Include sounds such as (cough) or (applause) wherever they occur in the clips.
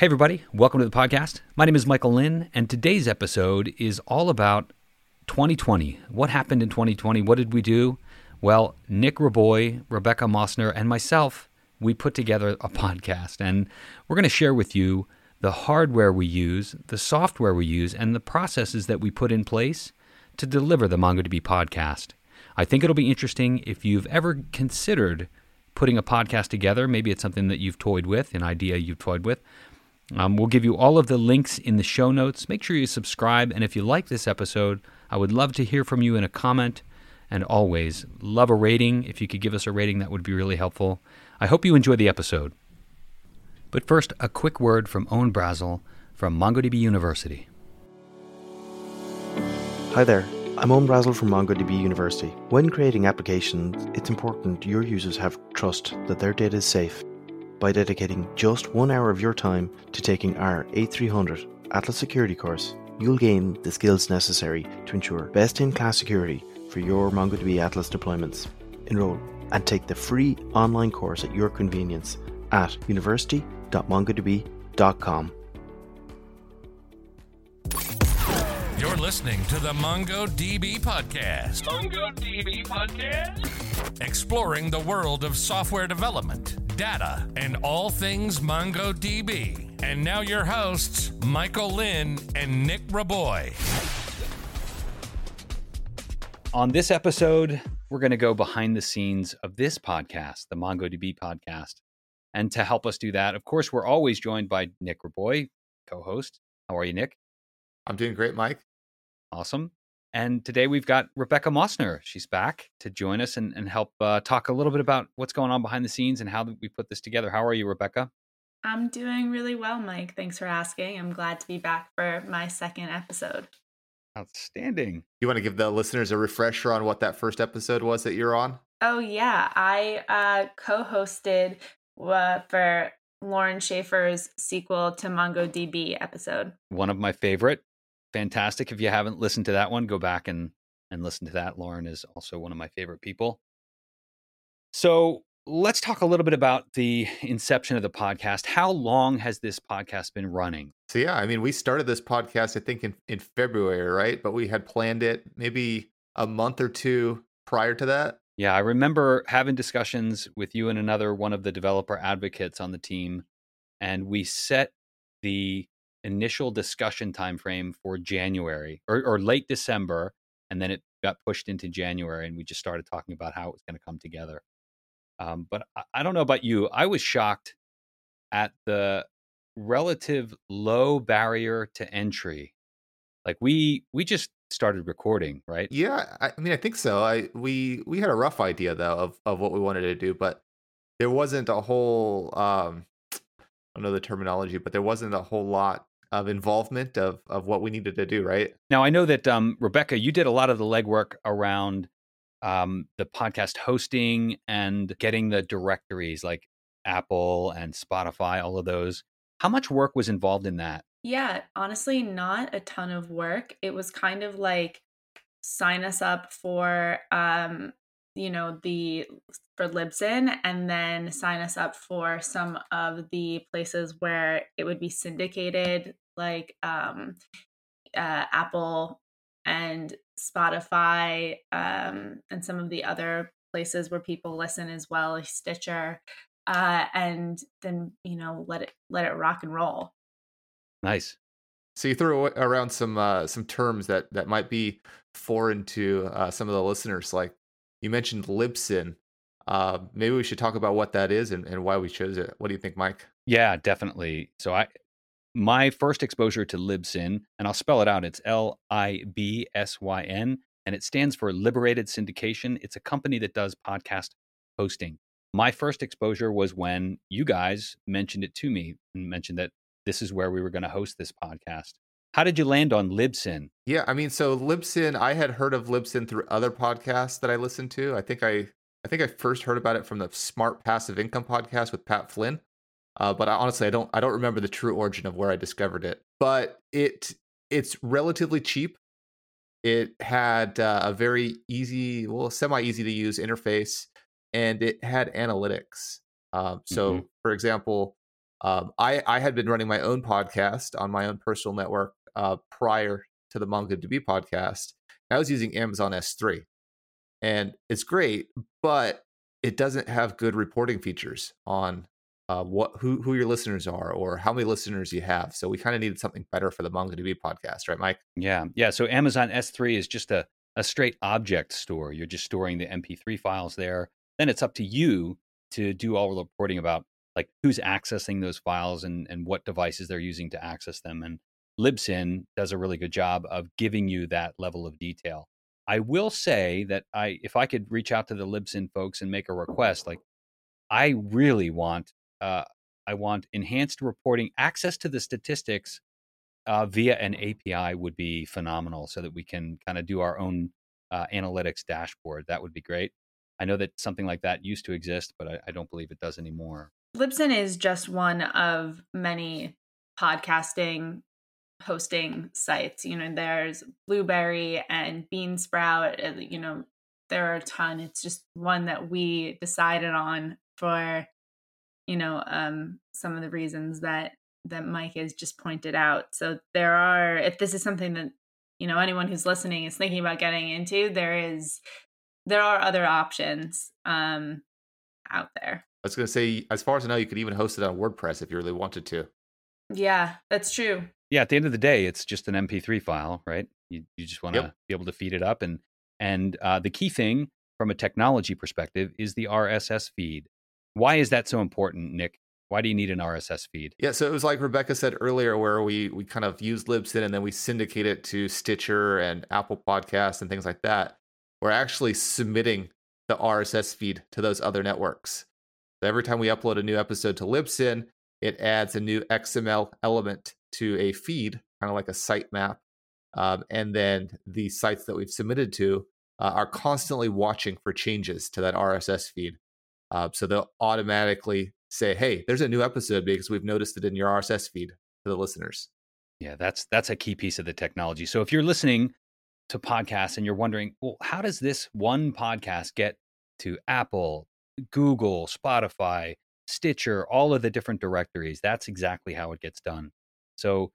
Hey, everybody, welcome to the podcast. My name is Michael Lynn, and today's episode is all about 2020. What happened in 2020? What did we do? Well, Nick Raboy, Rebecca Mossner, and myself, we put together a podcast, and we're going to share with you the hardware we use, the software we use, and the processes that we put in place to deliver the MongoDB podcast. I think it'll be interesting if you've ever considered putting a podcast together. Maybe it's something that you've toyed with, an idea you've toyed with. Um, we'll give you all of the links in the show notes. Make sure you subscribe. And if you like this episode, I would love to hear from you in a comment. And always, love a rating. If you could give us a rating, that would be really helpful. I hope you enjoy the episode. But first, a quick word from Owen Brazel from MongoDB University. Hi there, I'm Owen Brazel from MongoDB University. When creating applications, it's important your users have trust that their data is safe by dedicating just one hour of your time to taking our A300 Atlas Security course, you'll gain the skills necessary to ensure best in class security for your MongoDB Atlas deployments. Enroll and take the free online course at your convenience at university.mongodb.com. You're listening to the MongoDB Podcast. MongoDB Podcast. Exploring the world of software development, data, and all things MongoDB. And now your hosts, Michael Lynn and Nick Raboy. On this episode, we're going to go behind the scenes of this podcast, the MongoDB podcast. And to help us do that, of course, we're always joined by Nick Raboy, co host. How are you, Nick? I'm doing great, Mike. Awesome. And today we've got Rebecca Mossner. She's back to join us and, and help uh, talk a little bit about what's going on behind the scenes and how we put this together. How are you, Rebecca? I'm doing really well, Mike. Thanks for asking. I'm glad to be back for my second episode. Outstanding. You want to give the listeners a refresher on what that first episode was that you're on? Oh, yeah. I uh, co hosted uh, for Lauren Schaefer's SQL to MongoDB episode. One of my favorite fantastic. If you haven't listened to that one, go back and and listen to that. Lauren is also one of my favorite people. So let's talk a little bit about the (laughs) inception of the podcast. How long has this podcast been running? So yeah, I mean, we started this podcast I think in in February, right? But we had planned it maybe a month or two prior to that. Yeah, I remember having discussions with you and another one of the developer advocates on the team, and we set the initial discussion time frame for January or, or late December, and then it got pushed into January, and we just started talking about how it was going to come together. Um, but I, I don't know about you. I was shocked at the relative low barrier to entry. Like we we just started recording, right? Yeah, I, I mean, I think so. I we we had a rough idea though of of what we wanted to do, but there wasn't a whole um I don't know the terminology, but there wasn't a whole lot of involvement of of what we needed to do, right? Now I know that um, Rebecca, you did a lot of the legwork around um, the podcast hosting and getting the directories like Apple and Spotify, all of those. How much work was involved in that? Yeah, honestly, not a ton of work. It was kind of like sign us up for um you know the for libsyn and then sign us up for some of the places where it would be syndicated like um uh, apple and spotify um and some of the other places where people listen as well stitcher uh and then you know let it let it rock and roll Nice. So you threw around some uh, some terms that that might be foreign to uh, some of the listeners. Like you mentioned Libsyn. Uh, maybe we should talk about what that is and, and why we chose it. What do you think, Mike? Yeah, definitely. So I my first exposure to Libsyn, and I'll spell it out. It's L I B S Y N, and it stands for Liberated Syndication. It's a company that does podcast hosting. My first exposure was when you guys mentioned it to me and mentioned that this is where we were going to host this podcast. How did you land on Libsyn? Yeah, I mean, so Libsyn, I had heard of Libsyn through other podcasts that I listened to. I think I, I think I first heard about it from the Smart Passive Income podcast with Pat Flynn. Uh, but I, honestly, I don't, I don't remember the true origin of where I discovered it. But it, it's relatively cheap. It had uh, a very easy, well, semi easy to use interface, and it had analytics. Um, so, mm-hmm. for example, Um, I I had been running my own podcast on my own personal network uh, prior to the MongoDB podcast. I was using Amazon S3, and it's great, but it doesn't have good reporting features on uh, what who who your listeners are or how many listeners you have. So we kind of needed something better for the MongoDB podcast, right, Mike? Yeah, yeah. So Amazon S3 is just a a straight object store. You're just storing the MP3 files there. Then it's up to you to do all the reporting about like who's accessing those files and and what devices they're using to access them. And Libsyn does a really good job of giving you that level of detail. I will say that I if I could reach out to the Libsyn folks and make a request, like I really want uh, I want enhanced reporting, access to the statistics uh, via an API would be phenomenal, so that we can kind of do our own uh, analytics dashboard. That would be great. I know that something like that used to exist, but I, I don't believe it does anymore. Libsyn is just one of many podcasting hosting sites. You know, there's Blubrry and Buzzsprout. You know, there are a ton. It's just one that we decided on for you know um, some of the reasons that that Mike has just pointed out. So there are, if this is something that you know anyone who's listening is thinking about getting into, there is there are other options um, out there. I was going to say, as far as I know, you could even host it on WordPress if you really wanted to. Yeah, that's true. Yeah, at the end of the day, it's just an MP3 file, right? You you just want to yep. be able to feed it up, and and uh, the key thing from a technology perspective is the RSS feed. Why is that so important, Nick? Why do you need an RSS feed? Yeah, so it was like Rebecca said earlier, where we we kind of use Libsyn and then we syndicate it to Stitcher and Apple Podcasts and things like that. We're actually submitting the RSS feed to those other networks. So every time we upload a new episode to Libsyn, it adds a new XML element to a feed, kind of like a sitemap. Um, and then the sites that we've submitted to uh, are constantly watching for changes to that RSS feed. Uh, so they'll automatically say, "Hey, there's a new episode because we've noticed it in your RSS feed to the listeners." Yeah, that's that's a key piece of the technology. So if you're listening to podcasts and you're wondering, well, how does this one podcast get to Apple, Google, Spotify, Stitcher, all of the different directories? That's exactly how it gets done. So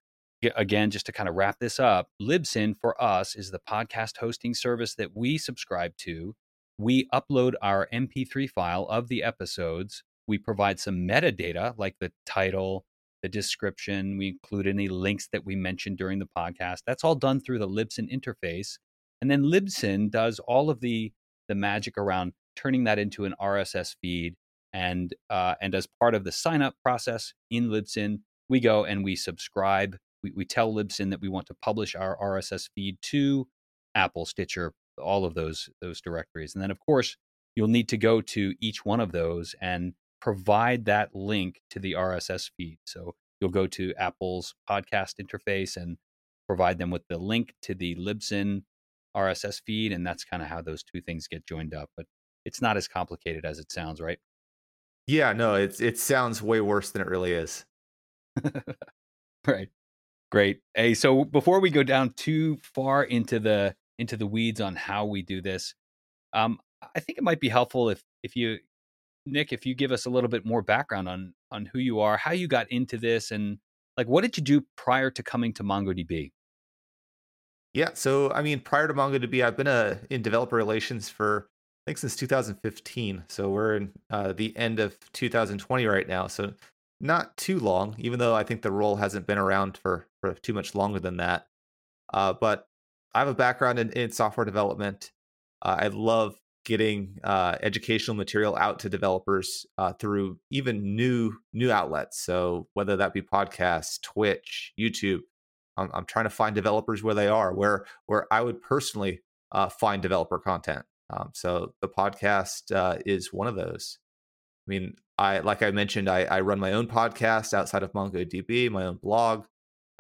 again, just to kind of wrap this up, Libsyn for us is the podcast hosting service that we subscribe to we upload our MP3 file of the episodes. We provide some metadata like the title, the description. We include any links that we mentioned during the podcast. That's all done through the Libsyn interface. And then Libsyn does all of the, the magic around turning that into an RSS feed. And, uh, and as part of the sign up process in Libsyn, we go and we subscribe. We, we tell Libsyn that we want to publish our RSS feed to Apple, Stitcher, all of those those directories. And then of course, you'll need to go to each one of those and provide that link to the RSS feed. So you'll go to Apple's podcast interface and provide them with the link to the Libsyn RSS feed, and that's kind of how those two things get joined up. But it's not as complicated as it sounds, right? Yeah, no, it's it sounds way worse than it really is. (laughs) right. Great. Hey, so before we go down too far into the into the weeds on how we do this. Um, I think it might be helpful if if you, Nick, if you give us a little bit more background on on who you are, how you got into this, and like what did you do prior to coming to MongoDB? Yeah, so I mean, prior to MongoDB, I've been a, uh, in developer relations for I think since 2015. So we're in uh, the end of 2020 right now. So not too long, even though I think the role hasn't been around for for too much longer than that. Uh, but I have a background in, in software development. Uh, I love getting uh, educational material out to developers uh, through even new new outlets. So whether that be podcasts, Twitch, YouTube, I'm, I'm trying to find developers where they are, where where I would personally uh, find developer content. Um, so the podcast uh, is one of those. I mean, I like I mentioned, I, I run my own podcast outside of MongoDB, my own blog.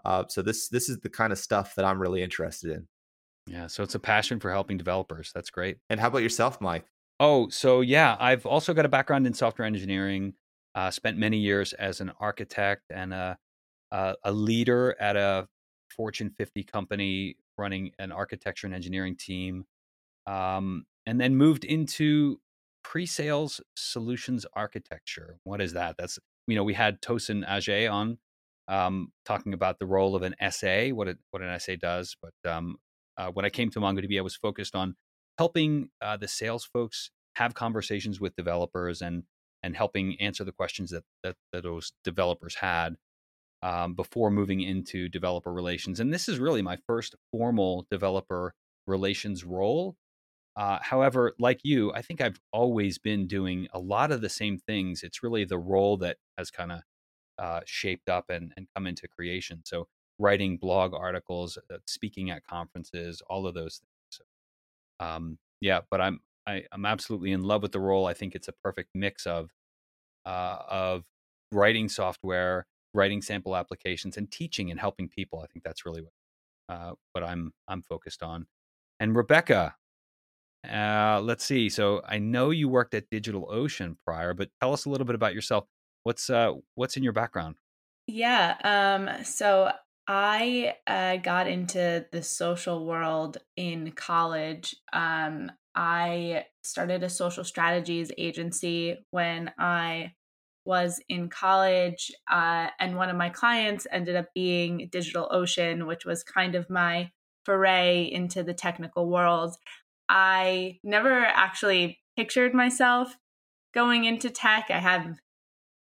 Uh, so this this is the kind of stuff that I'm really interested in. Yeah, so it's a passion for helping developers. That's great. And how about yourself, Mike? Oh, so yeah, I've also got a background in software engineering. Uh, spent many years as an architect and a, a, a leader at a Fortune 50 company running an architecture and engineering team. Um, and then moved into pre-sales solutions architecture. What is that? That's you know, we had Tosin Ajay on um, talking about the role of an SA, what it, what an SA does. But um, uh, when I came to MongoDB, I was focused on helping uh, the sales folks have conversations with developers and and helping answer the questions that that, that those developers had um, before moving into developer relations. And this is really my first formal developer relations role. Uh, however, like you, I think I've always been doing a lot of the same things. It's really the role that has kind of uh, shaped up and, and come into creation. So, writing blog articles, uh, speaking at conferences, all of those things. So, um, yeah, but I'm I, I'm absolutely in love with the role. I think it's a perfect mix of uh, of writing software, writing sample applications, and teaching and helping people. I think that's really what uh, what I'm I'm focused on. And Rebecca, uh, let's see. So I know you worked at DigitalOcean prior, but tell us a little bit about yourself. What's uh, what's in your background? Yeah. Um, so I uh, got into the social world in college. Um, I started a social strategies agency when I was in college, uh, and one of my clients ended up being DigitalOcean, which was kind of my foray into the technical world. I never actually pictured myself going into tech. I have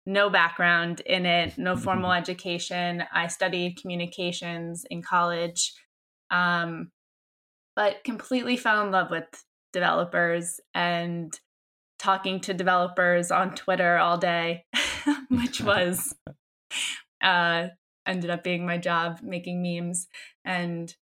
no background in it, no formal education. I studied communications in college, um, but completely fell in love with developers and talking to developers on Twitter all day, (laughs) which was uh, ended up being my job making memes and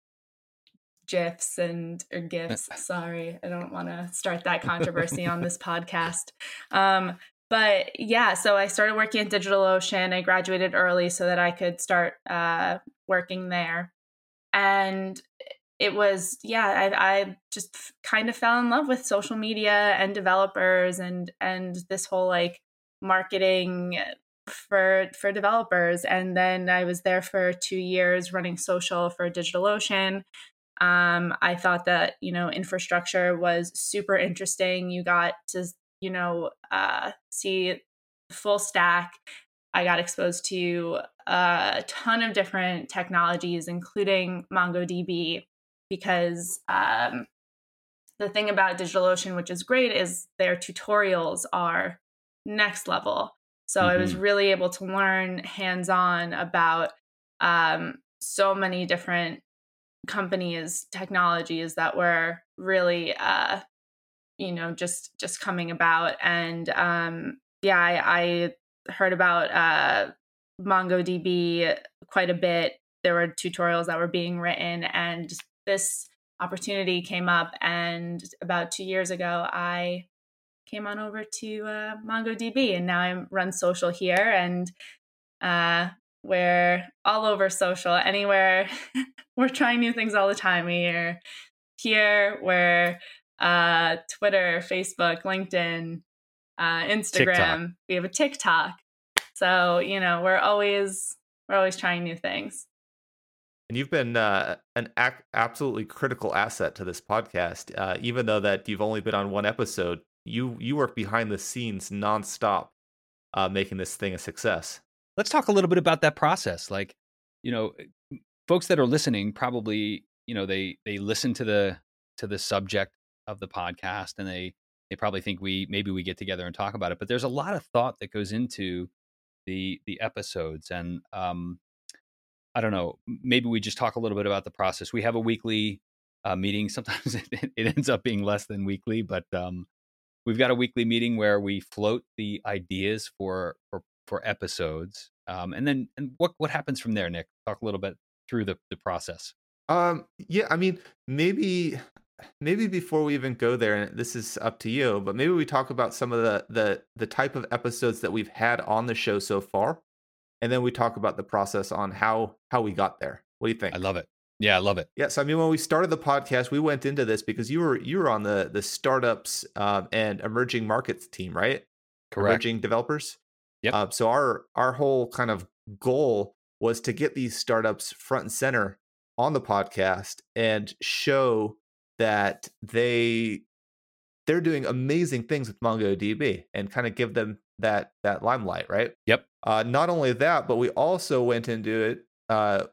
gifs and or gifs (laughs) sorry i don't want to start that controversy on this podcast um, but yeah so i started working at digitalocean. I graduated early so that i could start uh, working there. And it was yeah I, I just kind of fell in love with social media and developers and and this whole like marketing for for developers. And then i was there for two years running social for digitalocean. Um, I thought that you know infrastructure was super interesting. You got to you know uh, see full stack. I got exposed to a ton of different technologies, including MongoDB, because um, the thing about DigitalOcean, which is great, is their tutorials are next level. So mm-hmm. I was mm-hmm. really able to learn hands on about um, so many different companies technologies that were really uh you know just just coming about and um yeah i, I heard about uh mongodb quite a bit there were tutorials that were being written and this opportunity came up and about two years ago i came on over to uh, mongodb and now i run social here and uh, we're all over social, anywhere. (laughs) we're trying new things all the time. We're here, we're uh, Twitter, Facebook, LinkedIn, uh, Instagram. TikTok. We have a TikTok. So you know, we're always we're always trying new things. And you've been uh, an ac- absolutely critical asset to this podcast, uh, even though that you've only been on one episode. You you work behind the scenes nonstop, uh, making this thing a success let's talk a little bit about that process. Like, you know, eh, folks that are listening probably, you know, they they listen to the to the subject of the podcast and they they probably think we maybe we get together and talk about it. But there's a lot of thought that goes into the the episodes and um I don't know, maybe we just talk a little bit about the process. We have a weekly uh, meeting. (laughs) Sometimes it, it, ends up being less than weekly, but um, we've got a weekly meeting where we float the ideas for for for episodes. Um, and then and what what happens from there, Nick? Talk a little bit through the, the process. Um, yeah, I mean, maybe maybe before we even go there, and this is up to you, but maybe we talk about some of the the the type of episodes that we've had on the show so far, and then we talk about the process on how how we got there. What do you think? I love it. Yeah, I love it. Yes, I mean when we started the podcast, we went into this because you were you were on the the startups um, and emerging markets team, right? Correct. Emerging developers. yeah Uh, so our our whole kind of goal was to get these startups front and center on the podcast and show that they they're doing amazing things with MongoDB and kind of give them that that limelight, right? Yep. Uh, not only that, but we also went into it uh,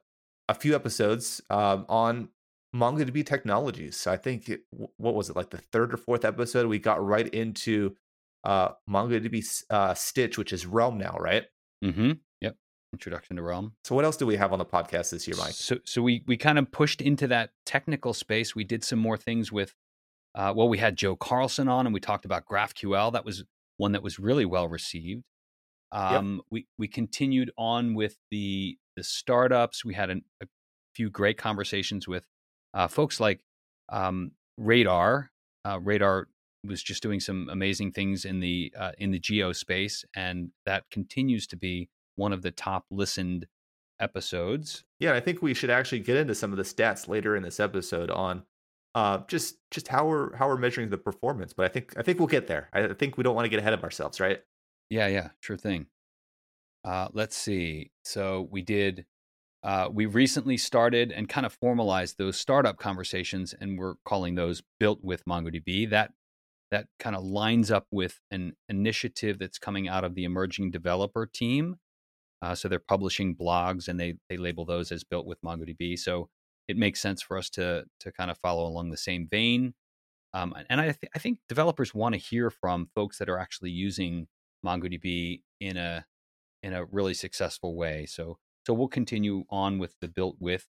a few episodes um, on MongoDB technologies. So I think it, what was it like the third or fourth episode? We got right into uh, MongoDB uh, Stitch, which is Realm now, right? Mm-hmm. Yep. Introduction to Realm. So what else do we have on the podcast this year, Mike? So so we we kind of pushed into that technical space. We did some more things with. Uh, well, we had Joe Carlson on, and we talked about GraphQL. That was one that was really well received. Um, yep. We we continued on with the the startups. We had an, a few great conversations with uh, folks like um, Radar. Uh, Radar was just doing some amazing things in the uh, in the geo space, and that continues to be one of the top listened episodes. Yeah, I think we should actually get into some of the stats later in this episode on uh, just just how we're how we're measuring the performance. But I think I think we'll get there. I think we don't want to get ahead of ourselves, right? Yeah, yeah, sure thing. Uh, let's see. So we did. Uh, we recently started and kind of formalized those startup conversations, and we're calling those "Built with MongoDB." That that kind of lines up with an initiative that's coming out of the emerging developer team. Uh, so they're publishing blogs, and they they label those as "Built with MongoDB." So it makes sense for us to to kind of follow along the same vein. Um, and I, th- I think developers want to hear from folks that are actually using MongoDB in a in a really successful way. So so we'll continue on with the built with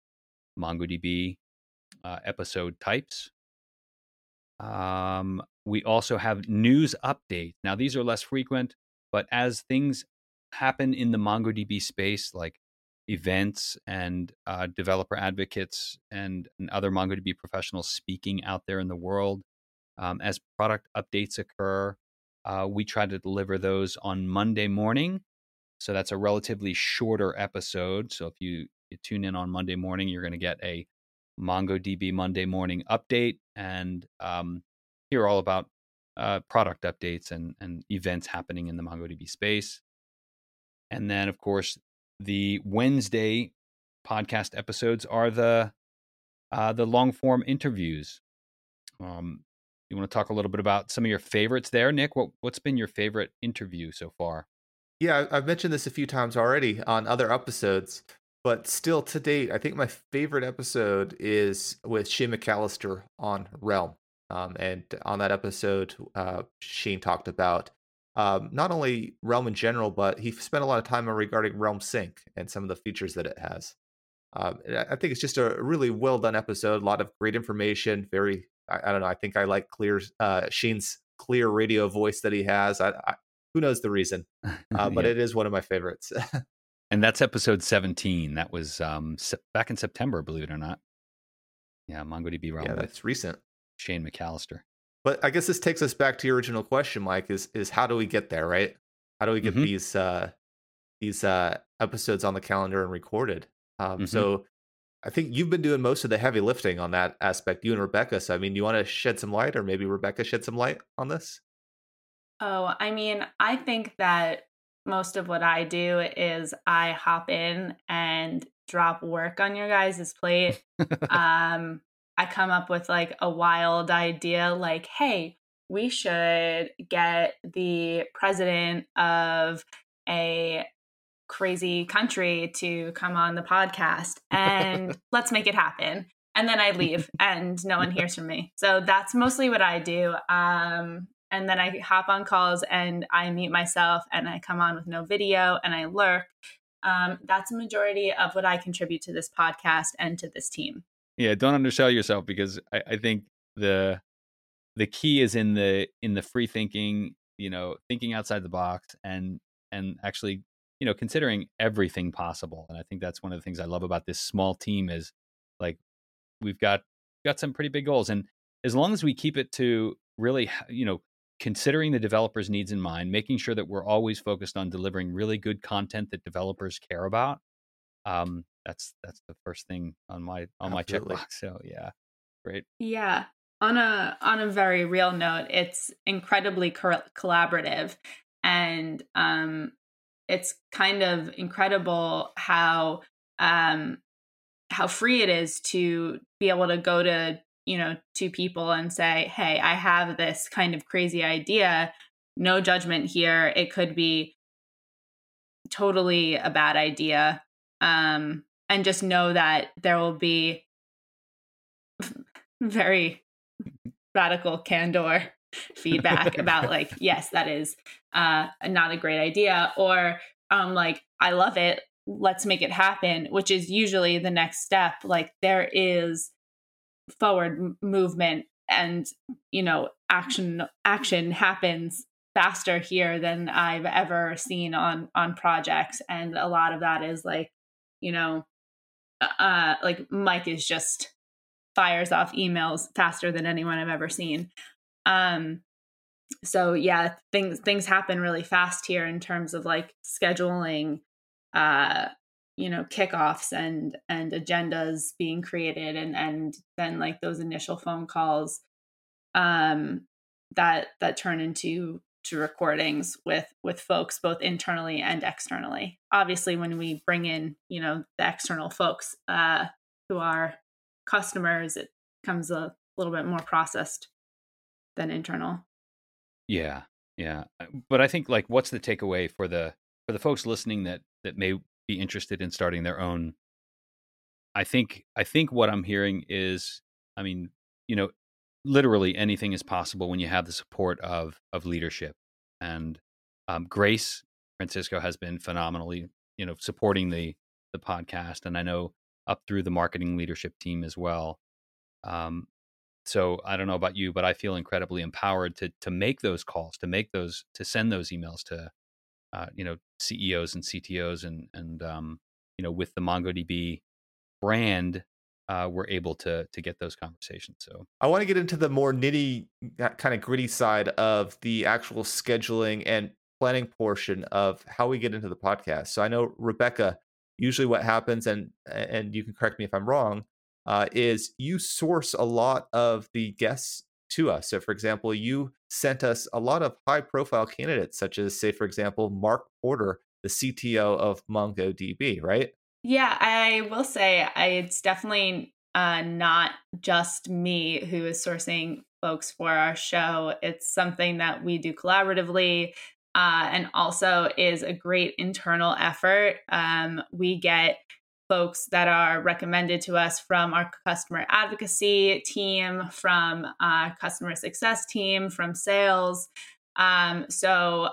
MongoDB uh, episode types. Um, we also have news updates. Now these are less frequent, but as things happen in the MongoDB space, like events and uh, developer advocates and, and, other MongoDB professionals speaking out there in the world, um, as product updates occur, uh, we try to deliver those on Monday morning so that's a relatively shorter episode. So if you, you tune in on Monday morning, you're going to get a MongoDB Monday morning update and um, hear all about uh, product updates and, and events happening in the MongoDB space. And then, of course, the Wednesday podcast episodes are the uh, the long form interviews. Um, you want to talk a little bit about some of your favorites there, Nick? What what's been your favorite interview so far? Yeah, I've mentioned this a few times already on other episodes, but still to date, I think my favorite episode is with Shane McAllister on Realm. Um, and on that episode, uh, Shane talked about um, not only Realm in general, but he spent a lot of time regarding Realm Sync and some of the features that it has. Um, I think it's just a really well done episode. A lot of great information. Very, I, I don't know. I think I like clear uh, Shane's clear radio voice that he has. I, I, who knows the reason? (laughs) Uh, but yeah. it is one of my favorites. (laughs) and that's episode 17. That was um, se- back in September, believe it or not. Yeah, MongoDB Realm. Yeah, that's recent. Shane McAllister. But I guess this takes us back to your original question, Mike. Is is how do we get there, right? How do we get mm-hmm. these uh, these uh, episodes on the calendar and recorded? Um, mm-hmm. So I think you've been doing most of the heavy lifting on that aspect, you and Rebecca. So I mean, you want to shed some light, or maybe Rebecca shed some light on this? Oh, I mean, I think that most of what I do is I hop in and drop work on your guys' plate. (laughs) um, I come up with like a wild idea like, hey, we should get the president of a crazy country to come on the podcast and (laughs) let's make it happen. And then I leave and no one hears from me. So that's mostly what I do. Um, and then I hop on calls and I mute myself and I come on with no video and I lurk. Um, that's a majority of what I contribute to this podcast and to this team. Yeah, don't undersell yourself because I, I think the the key is in the in the free thinking, you know, thinking outside the box and and actually, you know, considering everything possible. And I think that's one of the things I love about this small team is like we've got got some pretty big goals and as long as we keep it to really you know considering the developers' needs in mind, making sure that we're always focused on delivering really good content that developers care about. Um, that's that's the first thing on my on Absolutely. my checkbox. So yeah, great. Yeah. On a on a very real note, it's incredibly co- collaborative, and um, it's kind of incredible how um, how free it is to be able to go to you know, two people and say, hey, I have this kind of crazy idea. no judgment here. It could be totally a bad idea. Um, and just know that there will be very radical candor (laughs) feedback about like (laughs) yes that is uh not a great idea or um like i love it let's make it happen which is usually the next step like there is forward movement and you know action action happens faster here than i've ever seen on on projects and a lot of that is like you know uh like mike is just fires off emails faster than anyone i've ever seen. Um so yeah things things happen really fast here in terms of like scheduling uh you know kickoffs and and agendas being created and and then like those initial phone calls um that that turn into to recordings with with folks both internally and externally obviously when we bring in you know the external folks uh who are customers it comes a little bit more processed than internal Yeah, yeah. Uh, But I think like, what's the takeaway for the for the folks listening that that may be interested in starting their own? I think I think what I'm hearing is, I mean, you know, literally anything is possible when you have the support of of leadership. And um, Grace Francisco has been phenomenally, you know, supporting the the podcast, and I know up through the marketing leadership team as well. Um, so I don't know about you, but I feel incredibly empowered to to make those calls, to make those, to send those emails to, uh, you know, CEOs and CTOs, and and um, you know, with the MongoDB brand, uh, we're able to to get those conversations. So I want to get into the more nitty, kind of gritty side of the actual scheduling and planning portion of how we get into the podcast. So I know Rebecca. Usually, what happens, and and you can correct me if I'm wrong, uh, is you source a lot of the guests to us. So, for example, you sent us a lot of high profile candidates, such as, say, for example, Mark Porter, the CTO of MongoDB, right? Yeah, I will say I, it's definitely uh, not just me who is sourcing folks for our show. It's something that we do collaboratively uh, and also is a great internal effort. Um, we get folks that are recommended to us from our customer advocacy team, from our customer success team, from sales. Um, so,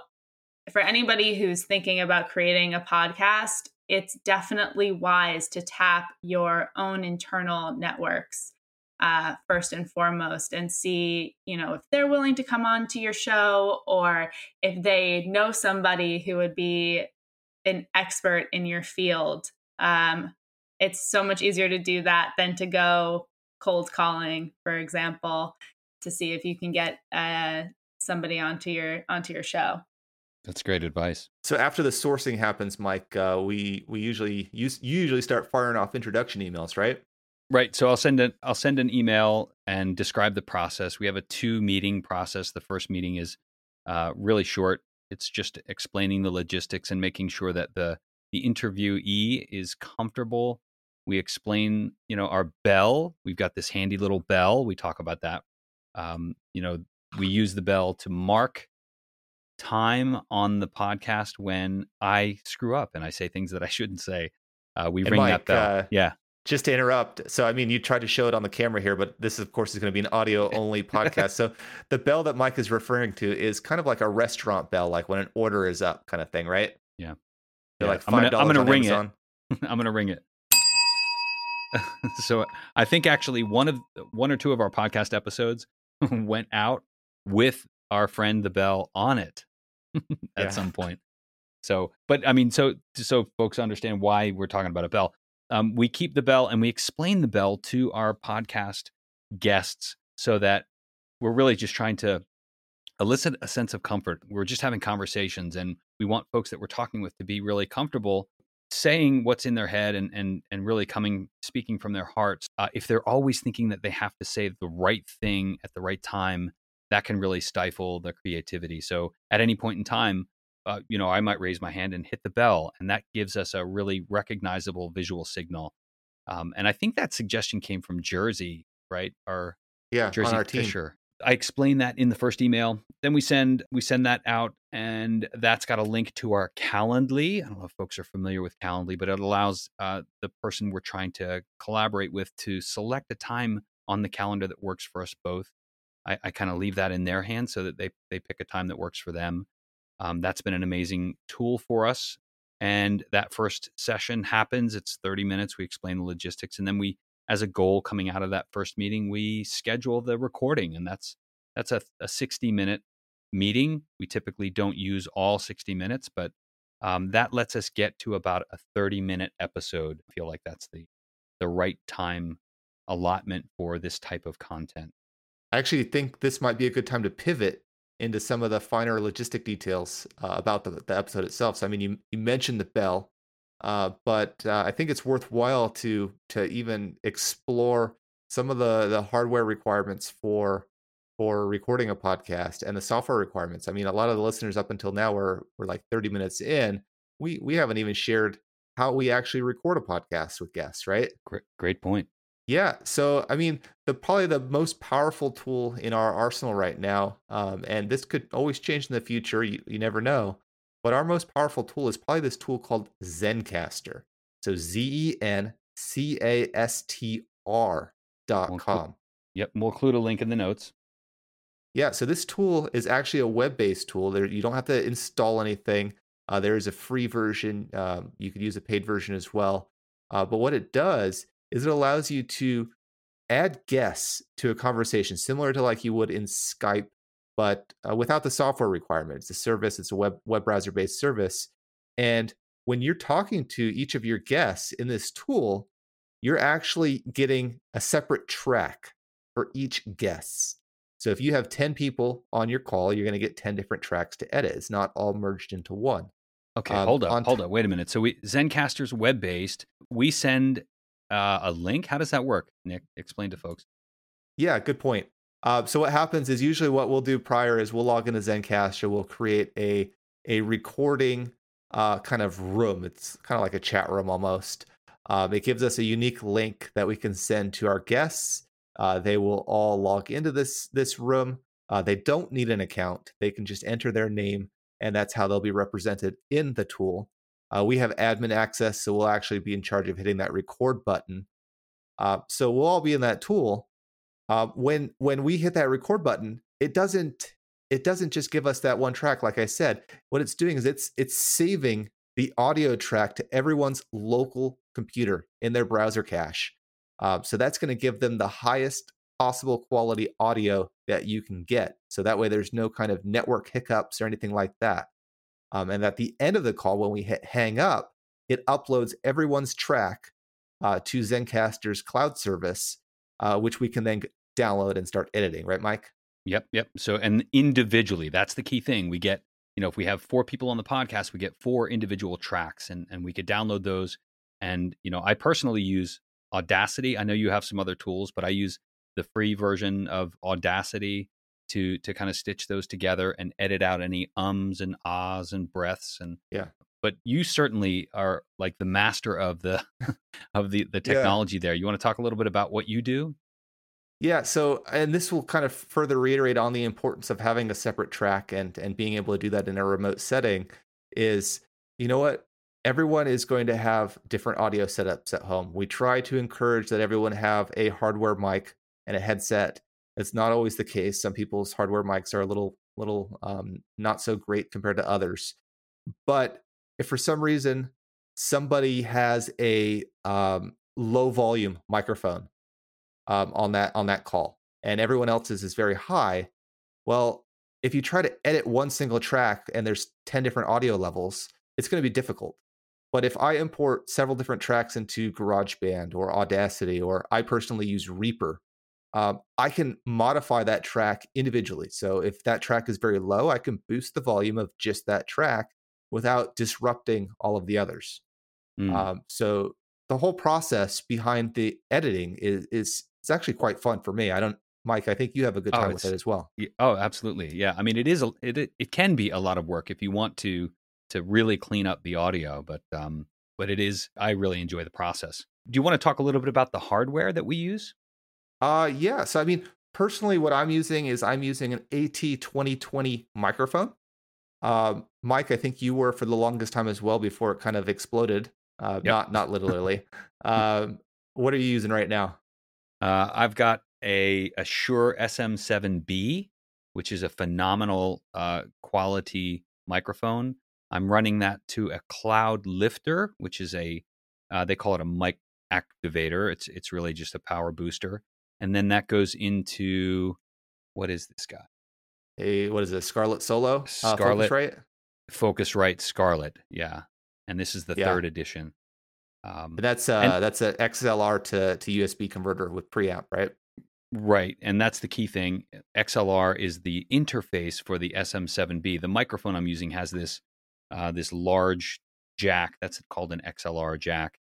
for anybody who's thinking about creating a podcast, it's definitely wise to tap your own internal networks uh, first and foremost and see you know if they're willing to come on to your show or if they know somebody who would be an expert in your field. Um, it's so much easier to do that than to go cold calling for example to see if you can get uh, somebody onto your onto your show that's great advice. So after the sourcing happens, Mike, uh, we we usually use you usually start firing off introduction emails, right? Right. So I'll send an I'll send an email and describe the process. We have a two meeting process. The first meeting is uh, really short. It's just explaining the logistics and making sure that the the interviewee is comfortable. We explain, you know, our bell. We've got this handy little bell. We talk about that. Um, you know, we use the bell to mark time on the podcast when I screw up and I say things that I (laughs) shouldn't say. Uh, we And ring Mike, that bell. uh, yeah. Just to interrupt, so I mean, you tried to show it on the camera here, but this, of course, is going to be an audio (laughs) only podcast. So the bell that Mike is referring to is kind of like a restaurant bell, like when an order is up, kind of thing, right? Yeah. They're Yeah. like I'm I'm gonna on ring it. (laughs) I'm going to ring it. so I think actually one of one or two of our podcast episodes went out with our friend the bell on it (laughs) at Yeah. some point. So, but I mean, so so folks understand why we're talking about a bell. Um, we keep the bell and we explain the bell to our podcast guests so that we're really just trying to elicit a sense of comfort. We're just having conversations, and we want folks that we're talking with to be really comfortable saying what's in their head and and and really coming speaking from their hearts. Uh, if they're always thinking that they have to say the right thing at the right time, that can really stifle the creativity. So at any point in time, uh, you know, I might raise my hand and hit the bell, and that gives us a really recognizable visual signal. Um, and I think that suggestion came from Jersey, right? Our Yeah, Jersey our team. I explain that in the first email. Then we send we send that out, and that's got a link to our Calendly. I don't know if folks are familiar with Calendly, but it allows uh, the person we're trying to collaborate with to select a time on the calendar that works for us both. I, I kind of leave that in their hands so that they they pick a time that works for them. Um, that's been an amazing tool for us. And that first session happens. It's 30 minutes. We explain the logistics, and then we as a goal coming out of that first meeting, we schedule the recording, and that's that's a, a 60 minute meeting. We typically don't use all 60 minutes, but um, that lets us get to about a 30 minute episode. I feel like that's the the right time allotment for this type of content. I actually think this might be a good time to pivot into some of the finer logistic details uh, about the, the episode itself. So, I mean, you, you mentioned the bell, uh, but uh, I think it's worthwhile to to even explore some of the the hardware requirements for for recording a podcast and the software requirements. I mean, a lot of the listeners up until now were were like 30 minutes in. We we haven't even shared how we actually record a podcast with guests, right? Great, great point. Yeah. So, I mean, the probably the most powerful tool in our arsenal right now, um, and this could always change in the future. You, you never know. But our most powerful tool is probably this tool called Zencastr. So Z E N C A S T R dot com. Yep, we'll include a link in the notes. Yeah, so this tool is actually a web-based tool. There, you don't have to install anything. Uh, there is a free version. Um, you could use a paid version as well. Uh, but what it does is it allows you to add guests to a conversation, similar to like you would in Skype but uh, without the software requirement. It's a service, it's a web, web browser based service. And when you're talking to each of your guests in this tool, you're actually getting a separate track for each guest. So if you have 10 people on your call, you're going to get 10 different tracks to edit. It's not all merged into one. Okay, um, hold up, hold up, wait a minute. So we Zencastr's web based. We send uh, a link. How does that work, Nick? Explain to folks. Yeah, good point. Uh, so what happens is usually what we'll do prior is we'll log into Zencastr, we'll create a a recording uh, kind of room. It's kind of like a chat room almost. Um, it gives us a unique link that we can send to our guests. Uh, they will all log into this this room. Uh, they don't need an account. They can just enter their name, and that's how they'll be represented in the tool. Uh, we have admin access, so we'll actually be in charge of hitting that record button. Uh, so we'll all be in that tool, uh, when when we hit that record button, it doesn't it doesn't just give us that one track. Like I said, what it's doing is it's it's saving the audio track to everyone's local computer in their browser cache. Uh, so that's going to give them the highest possible quality audio that you can get. So that way, there's no kind of network hiccups or anything like that. Um, and at the end of the call, when we hit hang up, it uploads everyone's track uh, to Zencastr's cloud service, uh, which we can then download and start editing, right, Mike? Yep, yep. So, and individually, that's the key thing. We get, you know, if we have four people on the podcast, we get four individual tracks and, and we could download those. And, you know, I personally use Audacity. I know you have some other tools, but I use the free version of Audacity to to kind of stitch those together and edit out any ums and ahs and breaths and yeah but you certainly are like the master of the (laughs) of the the technology yeah. there you want to talk a little bit about what you do yeah, so and this will kind of further reiterate on the importance of having a separate track and and being able to do that in a remote setting is you know what everyone is going to have different audio setups at home. We try to encourage that everyone have a hardware mic and a headset. It's not always the case. Some people's hardware mics are a little little um, not so great compared to others. But if for some reason somebody has a um, low volume microphone um, on that on that call, and everyone else's is very high. Well, if you try to edit one single track and there's 10 different audio levels, it's going to be difficult. But if I import several different tracks into GarageBand or Audacity, or I personally use Reaper, um, I can modify that track individually. So if that track is very low, I can boost the volume of just that track without disrupting all of the others. Mm. Um, so the whole process behind the editing is is it's actually quite fun for me. I don't, Mike. I think you have a good oh, time oh, with it as well. Oh, absolutely. Yeah. I mean, it is. A, it it can be a lot of work if you want to to really clean up the audio, but um, but it is. I really enjoy the process. Do you want to talk a little bit about the hardware that we use? Uh yeah. So I mean, personally, what I'm using is I'm using an AT2020 microphone. Um, Mike, I think you were for the longest time as well before it kind of exploded. Uh, yep. Not not literally. (laughs) um, what are you using right now? Uh, I've got a, a Shure SM7B, which is a phenomenal uh, quality microphone. I'm running that to a Cloudlifter, which is a uh, they call it a mic activator. It's it's really just a power booster, and then that goes into what is this guy? A what is it? Scarlett Solo. Scarlett uh, Focusrite. Focusrite Scarlett. Yeah, and this is the yeah. third edition. Um, that's uh, and, that's an XLR to to USB converter with preamp, right? Right, and that's the key thing. XLR is the interface for the SM7B. The microphone I'm using has this uh, this large jack. That's called an XLR jack.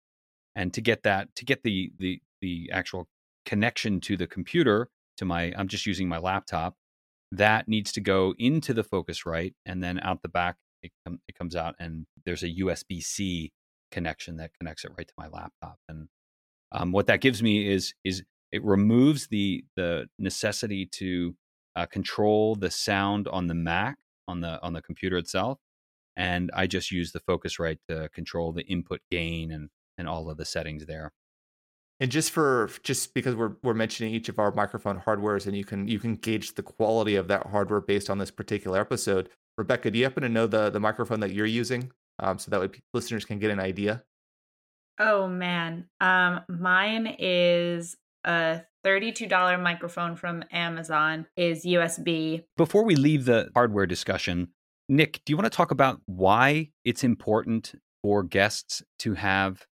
And to get that, to get the the the actual connection to the computer, to my, I'm just using my laptop. That needs to go into the Focusrite, and then out the back, it, com- it comes out, and there's a USB C connection that connects it right to my laptop. And um, what that gives me is is it removes the the necessity to uh, control the sound on the Mac on the on the computer itself, and I just use the Focusrite to control the input gain and and all of the settings there. And just for just because we're we're mentioning each of our microphone hardwares, and you can you can gauge the quality of that hardware based on this particular episode. Rebecca, do you happen to know the the microphone that you're using, um, so that way listeners can get an idea? Oh man, um, mine is a $32 microphone from Amazon is USB. Before we leave the hardware discussion, Nick, do you want to talk about why it's important for guests to have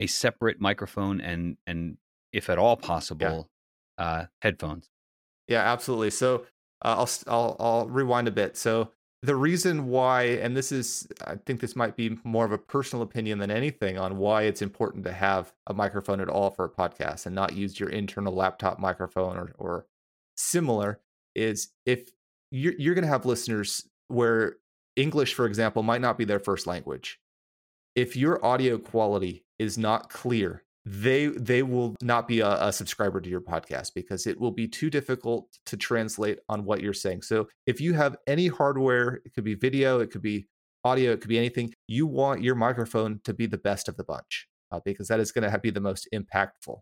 a separate microphone and and if at all possible yeah. uh, headphones? Yeah, absolutely. So uh, I'll I'll I'll rewind a bit. So the reason why, and this is, I think this might be more of a personal opinion than anything on why it's important to have a microphone at all for a podcast and not use your internal laptop microphone or, or similar, is if you're, you're going to have listeners where English, for example, might not be their first language. If your audio quality is not clear, they they will not be a, a, subscriber to your podcast because it will be too difficult to translate on what you're saying. So if you have any hardware, it could be video, it could be audio, it could be anything. You want your microphone to be the best of the bunch uh, because that is going to be the most impactful.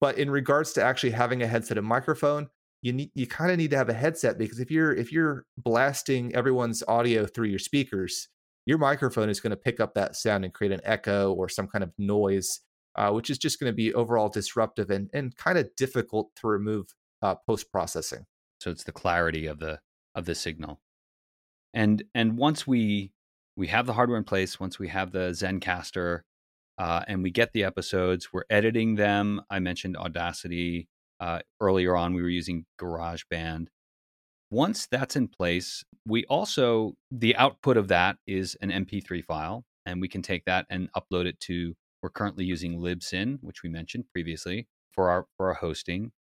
But in regards to actually having a headset and microphone, you need you kind of need to have a headset because if you're if you're blasting everyone's audio through your speakers, your microphone is going to pick up that sound and create an echo or some kind of noise uh, which is just going to be overall disruptive and, and kind of difficult to remove uh, post processing. So it's the clarity of the of the signal, and and once we we have the hardware in place, once we have the Zencastr, uh, and we get the episodes, we're editing them. I mentioned Audacity uh, earlier on. We were using GarageBand. Once that's in place, we also the output of that is an MP3 file, and we can take that and upload it to we're currently using Libsyn, which we mentioned previously for our for our hosting.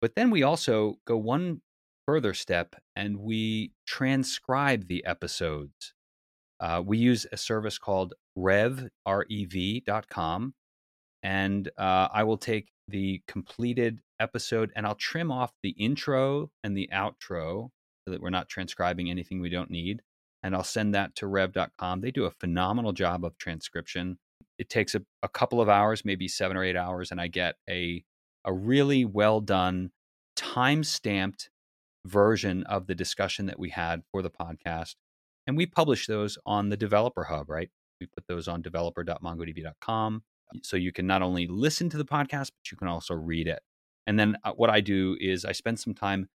But then we also go one further step and we transcribe the episodes. Uh, we use a service called rev, R-E-V.com, and uh, I will take the completed episode and I'll trim off the intro and the outro that we're not transcribing anything we don't need. And I'll send that to rev.com. They do a phenomenal job of transcription it takes a, a couple of hours, maybe seven or eight hours, and I get a a really well done, time stamped version of the discussion that we had for the podcast. And we publish those on the Developer Hub, right? We put those on developer.mongodb.com. So you can not only listen to the podcast, but you can also read it. And then uh, what I do is I spend some time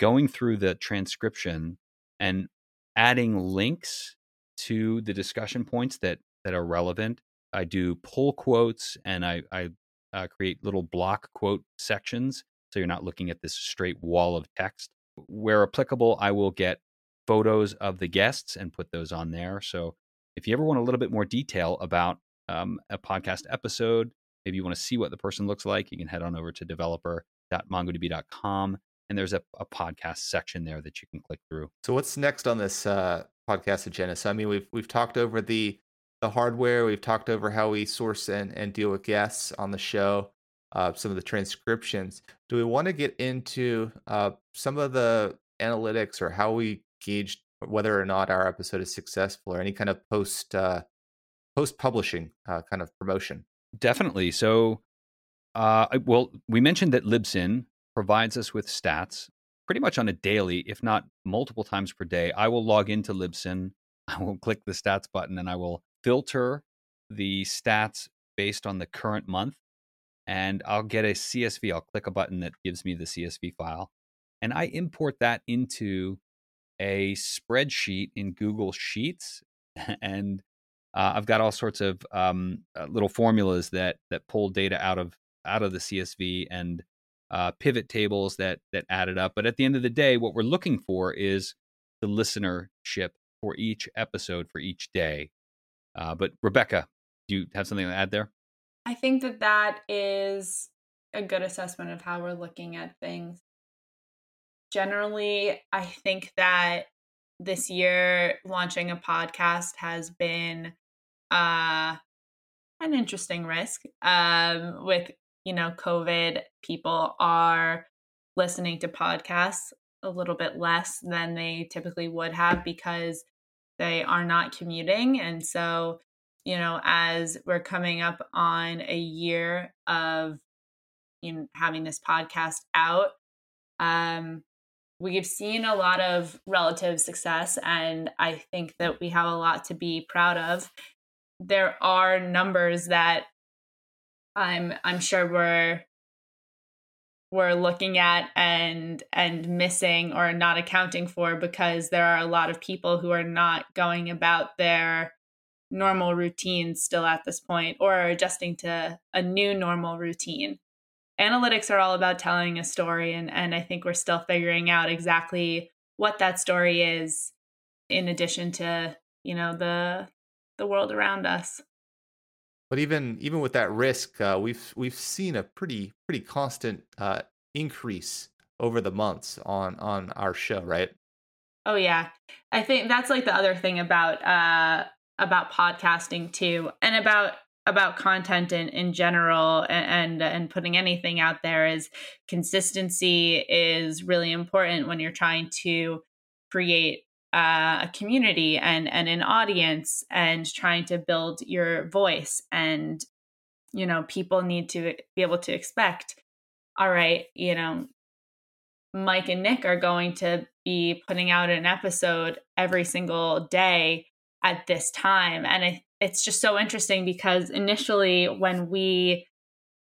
going through the transcription and adding links to the discussion points that that are relevant I do pull quotes and I, I uh, create little block quote sections. So you're not looking at this straight wall of text. Where applicable, I will get photos of the guests and put those on there. So if you ever want a little bit more detail about um, a podcast episode, maybe you want to see what the person looks like, you can head on over to developer.mongodb.com and there's a, a podcast section there that you can click through. So what's next on this uh, podcast agenda? So I mean, we've we've talked over the the hardware. We've talked over how we source and, and deal with guests on the show. uh, some of the transcriptions. Do we want to get into uh, some of the analytics or how we gauge whether or not our episode is successful or any kind of post uh, post publishing uh, kind of promotion? Definitely. So, uh, well, we mentioned that Libsyn provides us with stats pretty much on a daily, if not multiple times per day. I will log into Libsyn, (laughs) I will click the stats button, and I will filter the stats based on the current month. And I'll get a CSV. I'll click a button that gives me the CSV file. And I import that into a spreadsheet in Google Sheets. (laughs) and uh, I've got all sorts of um, uh, little formulas that that pull data out of out of the CSV and uh, pivot tables that that added up. But at the end of the day, what we're looking for is the listenership for each episode for each day. Uh, but Rebecca, do you have something to add there? I think that that is a good assessment of how we're looking at things. Generally, I think that this year launching a podcast has been uh, an interesting risk um, with you know covid people are listening to podcasts a little bit less than they typically would have because they are not commuting and so you know as we're coming up on a year of you know having this podcast out um we've seen a lot of relative success and i think that we have a lot to be proud of. There are numbers that I'm I'm sure we're we're looking at and and missing or not accounting for because there are a lot of people who are not going about their normal routines still at this point or are adjusting to a new normal routine. Analytics are all about telling a story and and I think we're still figuring out exactly what that story is in addition to, you know, the the world around us. But even even with that risk, uh, we've we've seen a pretty pretty constant uh, increase over the months on on our show, right? Oh yeah, I think that's like the other thing about uh, about podcasting too, and about about content in, in general and, and and putting anything out there is consistency is really important when you're trying to create uh, a community and and an audience and trying to build your voice and you know people need to be able to expect all right you know mike and nick are going to be putting out an episode every single day at this time. And I, it's just so interesting because initially when we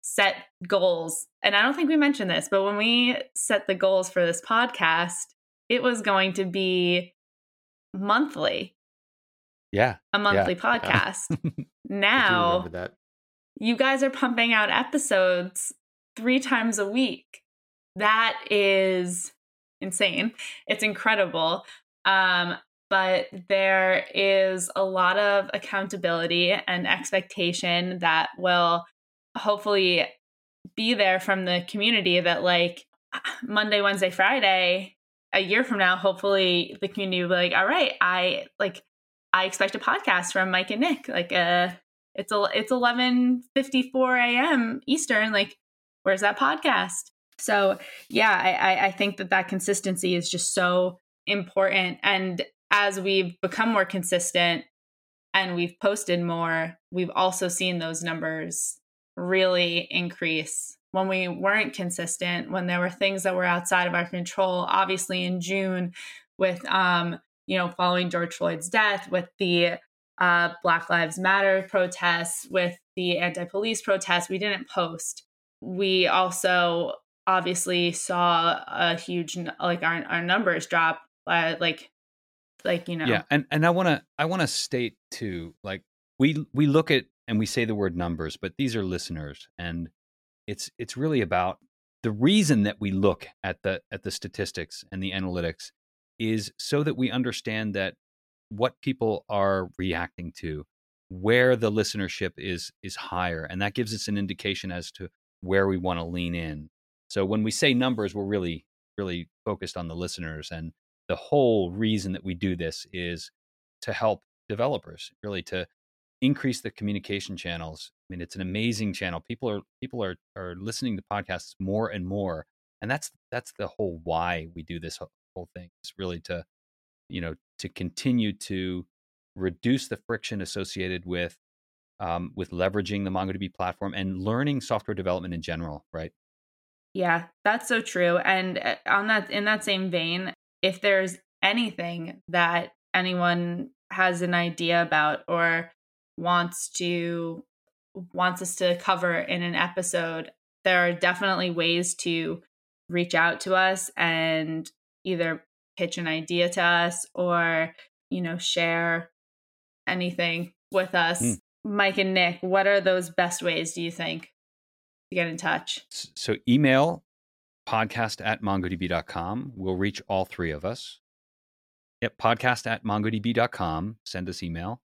set goals and i don't think we mentioned this but when we set the goals for this podcast it was going to be monthly. Yeah. A monthly yeah. (laughs) podcast. now you guys are pumping out episodes three times a week. That is insane. It's incredible. Um, but there is a lot of accountability and expectation that will hopefully be there from the community that like (sighs) Monday, Wednesday, Friday, a year from now, hopefully the community will be like, all right, I like I expect a podcast from Mike and Nick. Like uh it's a it's eleven fifty four AM Eastern. Like, where's that podcast? So yeah, I, I think that that consistency is just so important. And as we've become more consistent and we've posted more, we've also seen those numbers really increase when we weren't consistent, when there were things that were outside of our control. Obviously, in June, with um, you know, following George Floyd's death, with the uh, Black Lives Matter protests, with the anti-police protests, we didn't post. We also obviously saw a huge like our our numbers drop by like like you know yeah and and i want to i want to state too like we we look at and we say the word numbers but these are listeners and it's it's really about the reason that we look at the at the statistics and the analytics is so that we understand that what people are reacting to where the listenership is is higher and that gives us an indication as to where we want to lean in. So when we say numbers we're really really focused on the listeners and the whole reason that we do this is to help developers really to increase the communication channels. I mean, it's an amazing channel. People are people are are listening to podcasts more and more, and that's that's the whole why we do this whole thing. It's really to, you know, to continue to reduce the friction associated with um, with leveraging the MongoDB platform and learning software development in general, right? Yeah, that's so true. And uh, on that, in that same vein, if there's anything that anyone has an idea about or wants to wants us to cover in an episode, there are definitely ways to reach out to us and either pitch an idea to us or you know share anything with us. Mm. Mike and Nick, what are those best ways do you think to get in touch? So email podcast at mongodb.com. We'll reach all three of us. Yep, podcast at mongodb.com. Send us email.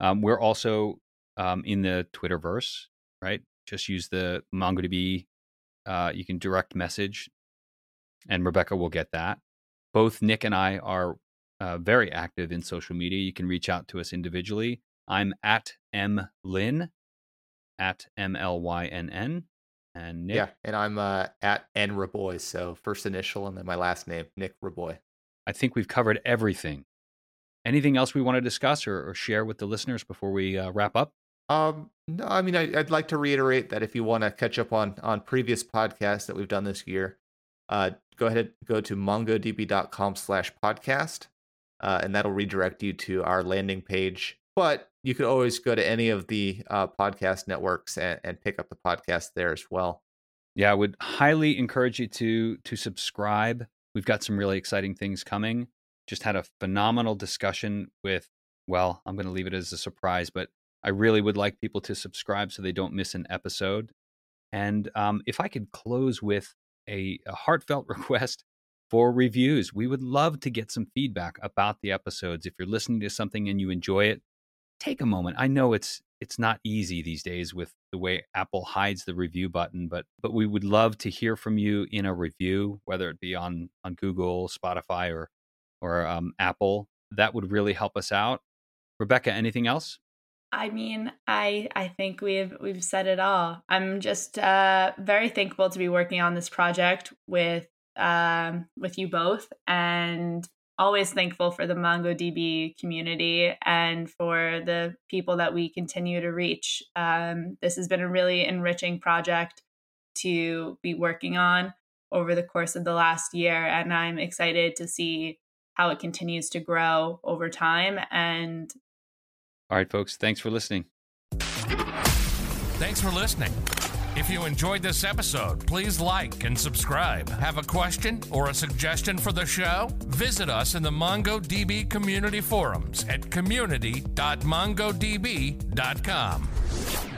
Um, we're also um, in the Twitterverse, right? Just use the MongoDB. Uh, you can direct message, and Rebecca will get that. Both Nick and I are uh, very active in social media. You can reach out to us individually. I'm at M Lynn, at M L Y N N. And Nick. Yeah, and I'm uh, at N Raboy. So first initial and then my last name, Nick Raboy. I think we've covered everything. Anything else we want to discuss or, or share with the listeners before we uh, wrap up? Um, no, I mean, I, would like to reiterate that if you want to catch up on on previous podcasts that we've done this year, uh, go ahead and go to mongodb.com slash podcast, uh, and that'll redirect you to our landing page. But you could always go to any of the uh, podcast networks and, and pick up the podcast there as well. Yeah, I would highly encourage you to to subscribe. We've got some really exciting things coming. Just had a phenomenal discussion with. Well, I'm going to leave it as a surprise, but I really would like people to subscribe so they don't miss an episode. And um, if I could close with a, a heartfelt (laughs) request for reviews, we would love to get some feedback about the episodes. If you're listening to something and you enjoy it, take a moment. I know it's it's not easy these days with the way Apple hides the review button, but but we would love to hear from you in a review, whether it be on on Google, Spotify, or or um, Apple. That would really help us out. Rebecca, anything else? I mean, I I think we've we've said it all. I'm just uh, very thankful to be working on this project with um, with you both, and always thankful for the MongoDB community and for the people that we continue to reach. Um, this has been a really enriching project to be working on over the course of the last year, and I'm excited to see how it continues to grow over time. And all right, folks, thanks for listening. Thanks for listening. If you enjoyed this episode, please like and subscribe. Have a question or a suggestion for the show? Visit us in the MongoDB community forums at community.mongodb.com.